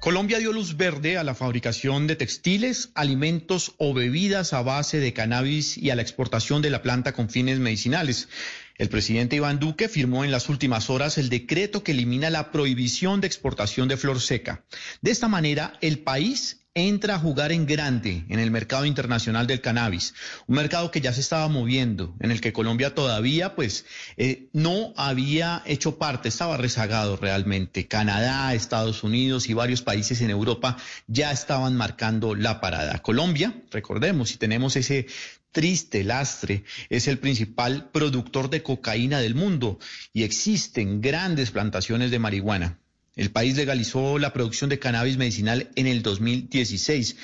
Colombia dio luz verde a la fabricación de textiles, alimentos o bebidas a base de cannabis y a la exportación de la planta con fines medicinales. El presidente Iván Duque firmó en las últimas horas el decreto que elimina la prohibición de exportación de flor seca. De esta manera, el país entra a jugar en grande en el mercado internacional del cannabis, un mercado que ya se estaba moviendo, en el que Colombia todavía pues eh, no había hecho parte, estaba rezagado realmente. Canadá, Estados Unidos y varios países en Europa ya estaban marcando la parada. Colombia, recordemos, si tenemos ese triste lastre, es el principal productor de cocaína del mundo y existen grandes plantaciones de marihuana. El país legalizó la producción de cannabis medicinal en el 2016,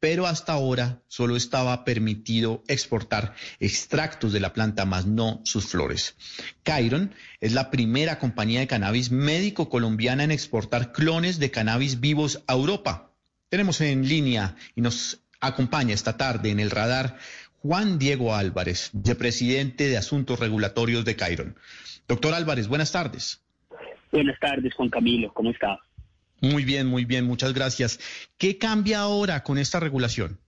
pero hasta ahora solo estaba permitido exportar extractos de la planta, más no sus flores. Cairon es la primera compañía de cannabis médico colombiana en exportar clones de cannabis vivos a Europa. Tenemos en línea y nos acompaña esta tarde en el radar Juan Diego Álvarez, vicepresidente de Asuntos Regulatorios de Cairon. Doctor Álvarez, buenas tardes. Buenas tardes, Juan Camilo, ¿cómo está? Muy bien, muy bien, muchas gracias. ¿Qué cambia ahora con esta regulación?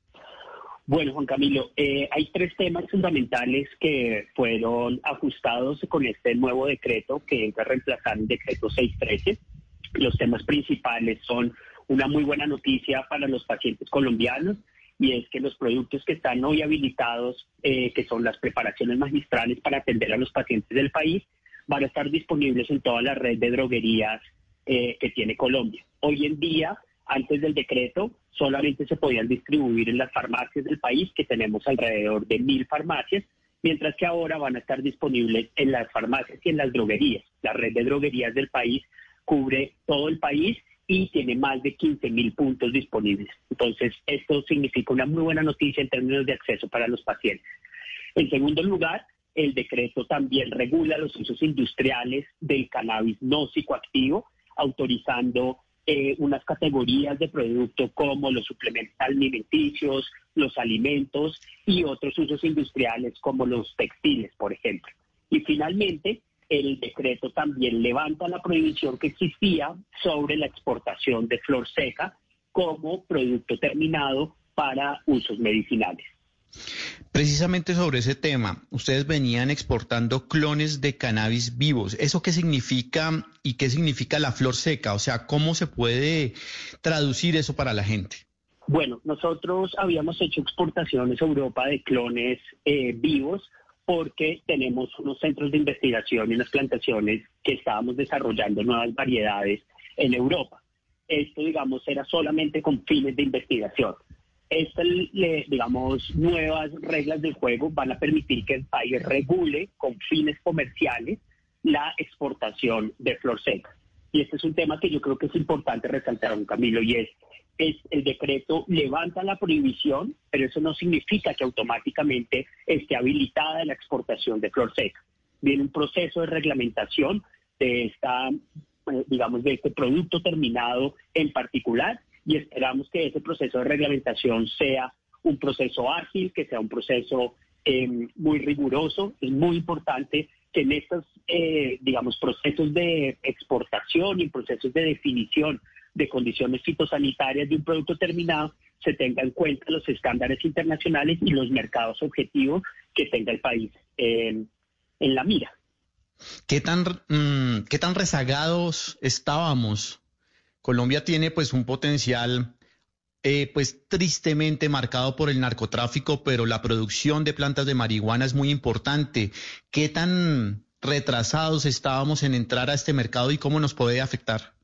Bueno, Juan Camilo, eh, hay tres temas fundamentales que fueron ajustados con este nuevo decreto que entra a reemplazar el decreto 613. Los temas principales son una muy buena noticia para los pacientes colombianos y es que los productos que están hoy habilitados, eh, que son las preparaciones magistrales para atender a los pacientes del país, van a estar disponibles en toda la red de droguerías eh, que tiene Colombia. Hoy en día, antes del decreto, solamente se podían distribuir en las farmacias del país, que tenemos alrededor de mil farmacias, mientras que ahora van a estar disponibles en las farmacias y en las droguerías. La red de droguerías del país cubre todo el país y tiene más de 15 mil puntos disponibles. Entonces, esto significa una muy buena noticia en términos de acceso para los pacientes. En segundo lugar, el decreto también regula los usos industriales del cannabis no psicoactivo, autorizando eh, unas categorías de producto como los suplementos alimenticios, los alimentos y otros usos industriales como los textiles, por ejemplo. Y finalmente, el decreto también levanta la prohibición que existía sobre la exportación de flor seca como producto terminado para usos medicinales. Precisamente sobre ese tema, ustedes venían exportando clones de cannabis vivos. ¿Eso qué significa y qué significa la flor seca? O sea, ¿cómo se puede traducir eso para la gente? Bueno, nosotros habíamos hecho exportaciones a Europa de clones eh, vivos porque tenemos unos centros de investigación y unas plantaciones que estábamos desarrollando nuevas variedades en Europa. Esto, digamos, era solamente con fines de investigación estas, digamos, nuevas reglas del juego van a permitir que el país regule con fines comerciales la exportación de flor seca. Y este es un tema que yo creo que es importante resaltar, un Camilo, y es, es el decreto levanta la prohibición, pero eso no significa que automáticamente esté habilitada la exportación de flor seca. Viene un proceso de reglamentación de esta, eh, digamos, de este producto terminado en particular y esperamos que ese proceso de reglamentación sea un proceso ágil, que sea un proceso em, muy riguroso. Es muy importante que en estos, eh, digamos, procesos de exportación y procesos de definición de condiciones fitosanitarias de un producto terminado se tengan en cuenta los estándares internacionales y los mercados objetivos que tenga el país em, en la mira. ¿Qué tan, mm, ¿Qué tan rezagados estábamos Colombia tiene pues un potencial eh, pues tristemente marcado por el narcotráfico, pero la producción de plantas de marihuana es muy importante. ¿Qué tan retrasados estábamos en entrar a este mercado y cómo nos puede afectar?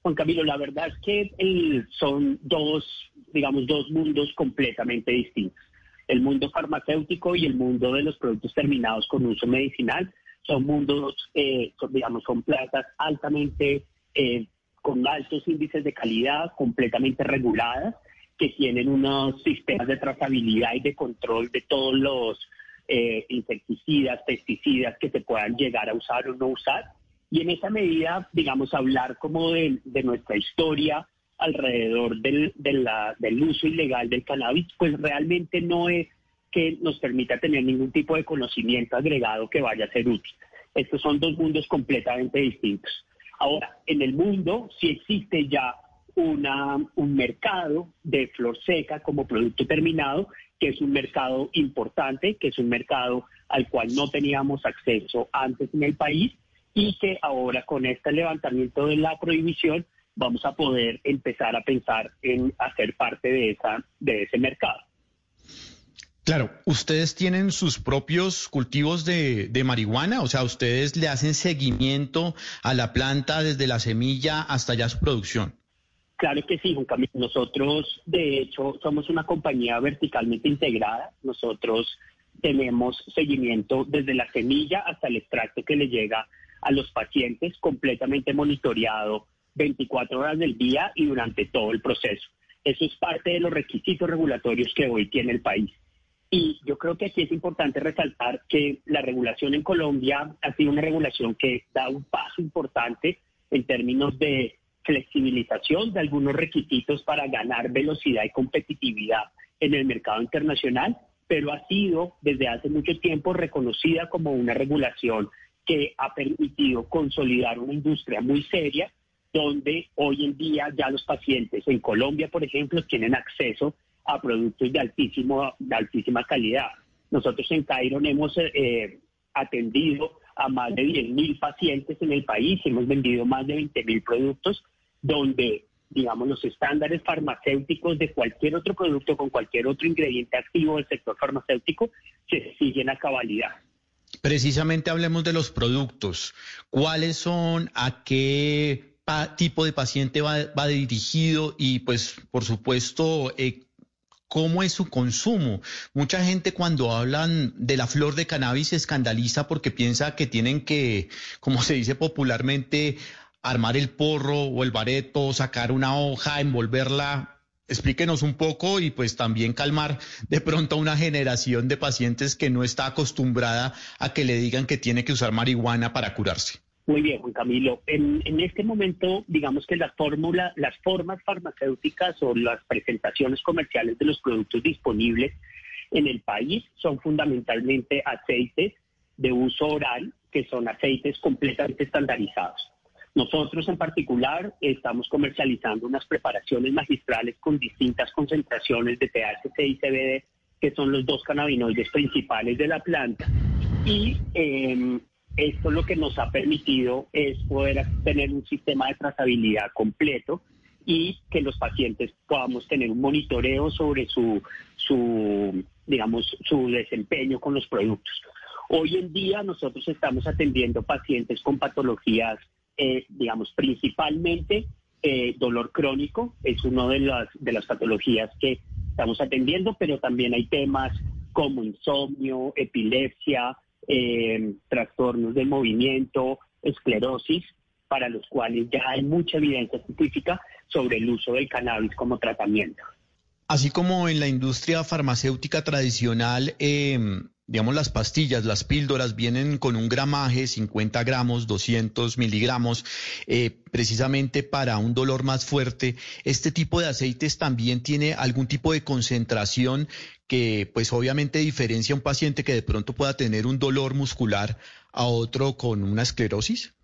Juan Camilo, la verdad es que son dos, digamos, dos mundos completamente distintos. El mundo farmacéutico y el mundo de los productos terminados con uso medicinal son mundos, eh, digamos, son plantas altamente eh, con altos índices de calidad, completamente reguladas, que tienen unos sistemas de trazabilidad y de control de todos los eh, insecticidas, pesticidas que se puedan llegar a usar o no usar. Y en esa medida, digamos, hablar como de, nuestra historia alrededor del, del uso ilegal del cannabis, pues realmente no es que nos permita tener ningún tipo de conocimiento agregado que vaya a ser útil. Estos son dos mundos completamente distintos. Ahora, en el mundo sí existe ya una, un mercado de flor seca como producto terminado, que es un mercado importante, que es un mercado al cual no teníamos acceso antes en el país y que ahora con este levantamiento de la prohibición vamos a poder empezar a pensar en hacer parte de, esa, de ese mercado. Claro, ustedes tienen sus propios cultivos de, marihuana, o sea, ustedes le hacen seguimiento a la planta desde la semilla hasta ya su producción. Claro que sí, Juan Camilo. Nosotros, de hecho, somos una compañía verticalmente integrada. Nosotros tenemos seguimiento desde la semilla hasta el extracto que le llega a los pacientes, completamente monitoreado 24 horas del día y durante todo el proceso. Eso es parte de los requisitos regulatorios que hoy tiene el país. Y yo creo que aquí es importante resaltar que la regulación en Colombia ha sido una regulación que da un paso importante en términos de flexibilización de algunos requisitos para ganar velocidad y competitividad en el mercado internacional, pero ha sido desde hace mucho tiempo reconocida como una regulación que ha permitido consolidar una industria muy seria, donde hoy en día ya los pacientes en Colombia, por ejemplo, tienen acceso a productos de, altísimo, de altísima calidad. Nosotros en Cairon hemos eh, atendido a más de 10.000 pacientes en el país, hemos vendido más de 20.000 productos donde, digamos, los estándares farmacéuticos de cualquier otro producto con cualquier otro ingrediente activo del sector farmacéutico se siguen a cabalidad. Precisamente hablemos de los productos. ¿Cuáles son? ¿A qué tipo de paciente va, dirigido? Y pues, por supuesto, eh, ¿Cómo es su consumo? Mucha gente cuando hablan de la flor de cannabis se escandaliza porque piensa que tienen que, como se dice popularmente, armar el porro o el bareto, sacar una hoja, envolverla. Explíquenos un poco y pues también calmar de pronto a una generación de pacientes que no está acostumbrada a que le digan que tiene que usar marihuana para curarse. Muy bien, Juan Camilo. En, este momento, digamos que la fórmula, las formas farmacéuticas o las presentaciones comerciales de los productos disponibles en el país son fundamentalmente aceites de uso oral, que son aceites completamente estandarizados. Nosotros en particular estamos comercializando unas preparaciones magistrales con distintas concentraciones de THC y CBD, que son los dos cannabinoides principales de la planta. Y eh, esto lo que nos ha permitido es poder tener un sistema de trazabilidad completo y que los pacientes podamos tener un monitoreo sobre su, su, digamos, su desempeño con los productos. Hoy en día nosotros estamos atendiendo pacientes con patologías, eh, digamos, principalmente eh, dolor crónico, es una de las, de las patologías que estamos atendiendo, pero también hay temas como insomnio, epilepsia, eh, trastornos del movimiento, esclerosis, para los cuales ya hay mucha evidencia científica sobre el uso del cannabis como tratamiento. Así como en la industria farmacéutica tradicional, eh, digamos, las pastillas, las píldoras vienen con un gramaje, 50 gramos, 200 miligramos, eh, precisamente para un dolor más fuerte. Este tipo de aceites también tiene algún tipo de concentración que, pues, obviamente diferencia a un paciente que de pronto pueda tener un dolor muscular a otro con una esclerosis.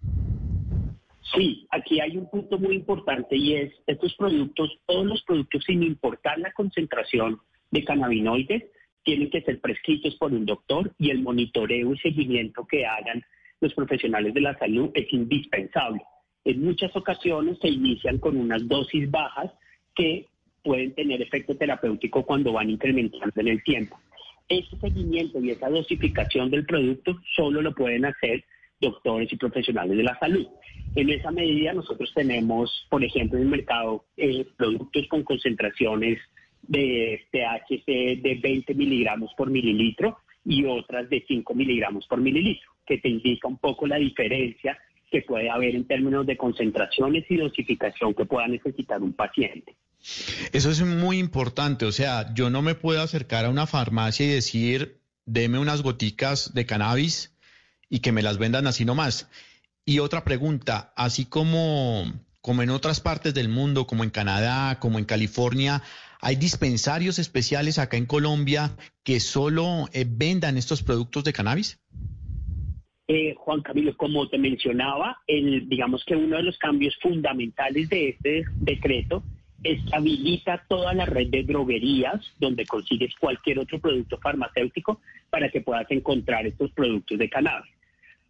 Sí, aquí hay un punto muy importante y es estos productos, todos los productos sin importar la concentración de cannabinoides, tienen que ser prescritos por un doctor y el monitoreo y seguimiento que hagan los profesionales de la salud es indispensable. En muchas ocasiones se inician con unas dosis bajas que pueden tener efecto terapéutico cuando van incrementando en el tiempo. Ese seguimiento y esa dosificación del producto solo lo pueden hacer doctores y profesionales de la salud. En esa medida nosotros tenemos, por ejemplo, en el mercado eh, productos con concentraciones de THC de 20 miligramos por mililitro y otras de 5 miligramos por mililitro, que te indica un poco la diferencia que puede haber en términos de concentraciones y dosificación que pueda necesitar un paciente. Eso es muy importante, o sea, yo no me puedo acercar a una farmacia y decir, deme unas goticas de cannabis y que me las vendan así nomás. Y otra pregunta, así como, como en otras partes del mundo, como en Canadá, como en California, ¿Hay dispensarios especiales acá en Colombia que solo eh, vendan estos productos de cannabis? Eh, Juan Camilo, como te mencionaba, el, digamos que uno de los cambios fundamentales de este decreto estabiliza toda la red de droguerías donde consigues cualquier otro producto farmacéutico para que puedas encontrar estos productos de cannabis.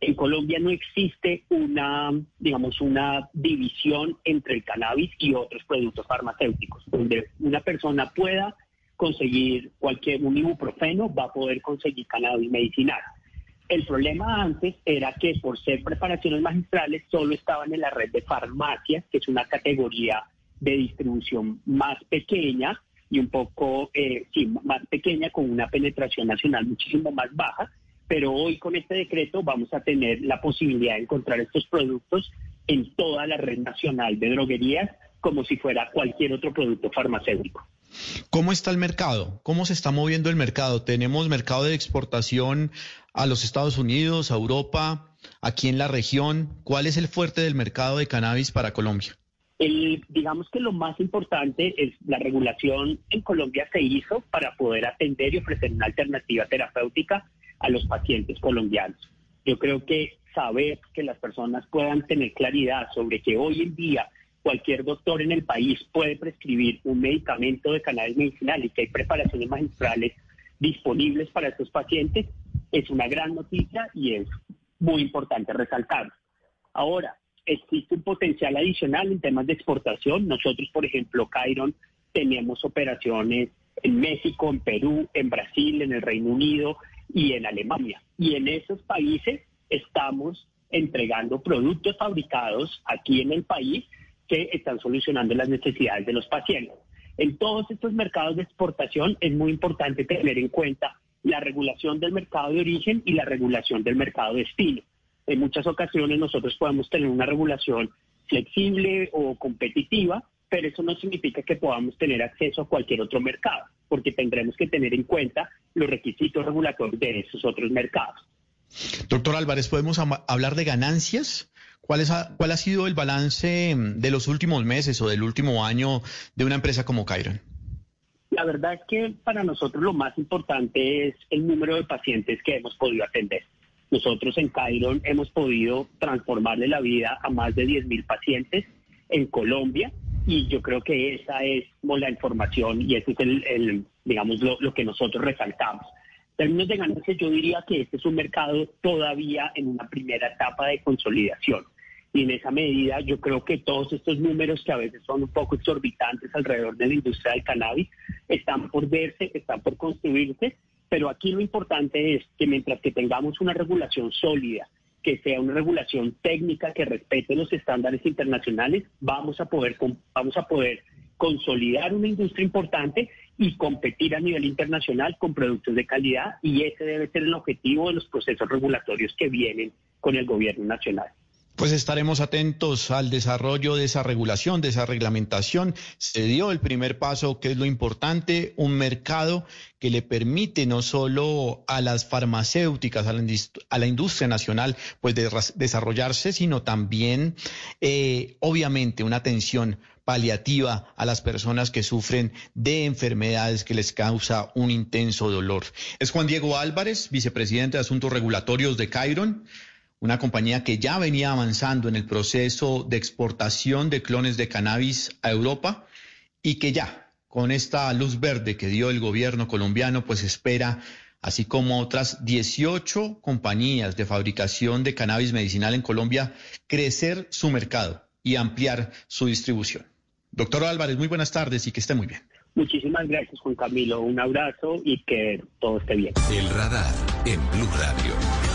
En Colombia no existe una, digamos, una división entre el cannabis y otros productos farmacéuticos, donde una persona pueda conseguir cualquier un ibuprofeno, va a poder conseguir cannabis medicinal. El problema antes era que por ser preparaciones magistrales solo estaban en la red de farmacias, que es una categoría de distribución más pequeña y un poco, eh, sí, más pequeña con una penetración nacional muchísimo más baja, pero hoy con este decreto vamos a tener la posibilidad de encontrar estos productos en toda la red nacional de droguerías como si fuera cualquier otro producto farmacéutico. ¿Cómo está el mercado? ¿Cómo se está moviendo el mercado? ¿Tenemos mercado de exportación a los Estados Unidos, a Europa, aquí en la región? ¿Cuál es el fuerte del mercado de cannabis para Colombia? digamos que lo más importante es la regulación en Colombia se hizo para poder atender y ofrecer una alternativa terapéutica a los pacientes colombianos. Yo creo que saber que las personas puedan tener claridad sobre que hoy en día cualquier doctor en el país puede prescribir un medicamento de cannabis medicinal y que hay preparaciones magistrales disponibles para estos pacientes es una gran noticia y es muy importante resaltar. Ahora, existe un potencial adicional en temas de exportación. Nosotros, por ejemplo, Cairon, tenemos operaciones en México, en Perú, en Brasil, en el Reino Unido y en Alemania. Y en esos países estamos entregando productos fabricados aquí en el país que están solucionando las necesidades de los pacientes. En todos estos mercados de exportación es muy importante tener en cuenta la regulación del mercado de origen y la regulación del mercado de destino en muchas ocasiones nosotros podemos tener una regulación flexible o competitiva, pero eso no significa que podamos tener acceso a cualquier otro mercado, porque tendremos que tener en cuenta los requisitos regulatorios de esos otros mercados. Doctor Álvarez, ¿podemos hablar de ganancias? ¿Cuál, es, ¿Cuál ha sido el balance de los últimos meses o del último año de una empresa como Cairon? La verdad es que para nosotros lo más importante es el número de pacientes que hemos podido atender. Nosotros en Cairon hemos podido transformarle la vida a más de 10.000 pacientes en Colombia y yo creo que esa es la información y ese es el, digamos, lo, que nosotros resaltamos. En términos de ganancias, yo diría que este es un mercado todavía en una primera etapa de consolidación. Y en esa medida yo creo que todos estos números que a veces son un poco exorbitantes alrededor de la industria del cannabis están por verse, están por construirse pero aquí lo importante es que mientras que tengamos una regulación sólida, que sea una regulación técnica que respete los estándares internacionales, vamos a poder vamos a poder consolidar una industria importante y competir a nivel internacional con productos de calidad y ese debe ser el objetivo de los procesos regulatorios que vienen con el gobierno nacional. Pues estaremos atentos al desarrollo de esa regulación, de esa reglamentación. Se dio el primer paso, que es lo importante, un mercado que le permite no solo a las farmacéuticas, a la, industria nacional, pues desarrollarse, sino también, eh, obviamente, una atención paliativa a las personas que sufren de enfermedades que les causa un intenso dolor. Es Juan Diego Álvarez, vicepresidente de Asuntos Regulatorios de Cairon una compañía que ya venía avanzando en el proceso de exportación de clones de cannabis a Europa y que ya con esta luz verde que dio el gobierno colombiano, pues espera, así como otras 18 compañías de fabricación de cannabis medicinal en Colombia, crecer su mercado y ampliar su distribución. Doctor Álvarez, muy buenas tardes y que esté muy bien. Muchísimas gracias, Juan Camilo. Un abrazo y que todo esté bien. El radar en Blue Radio.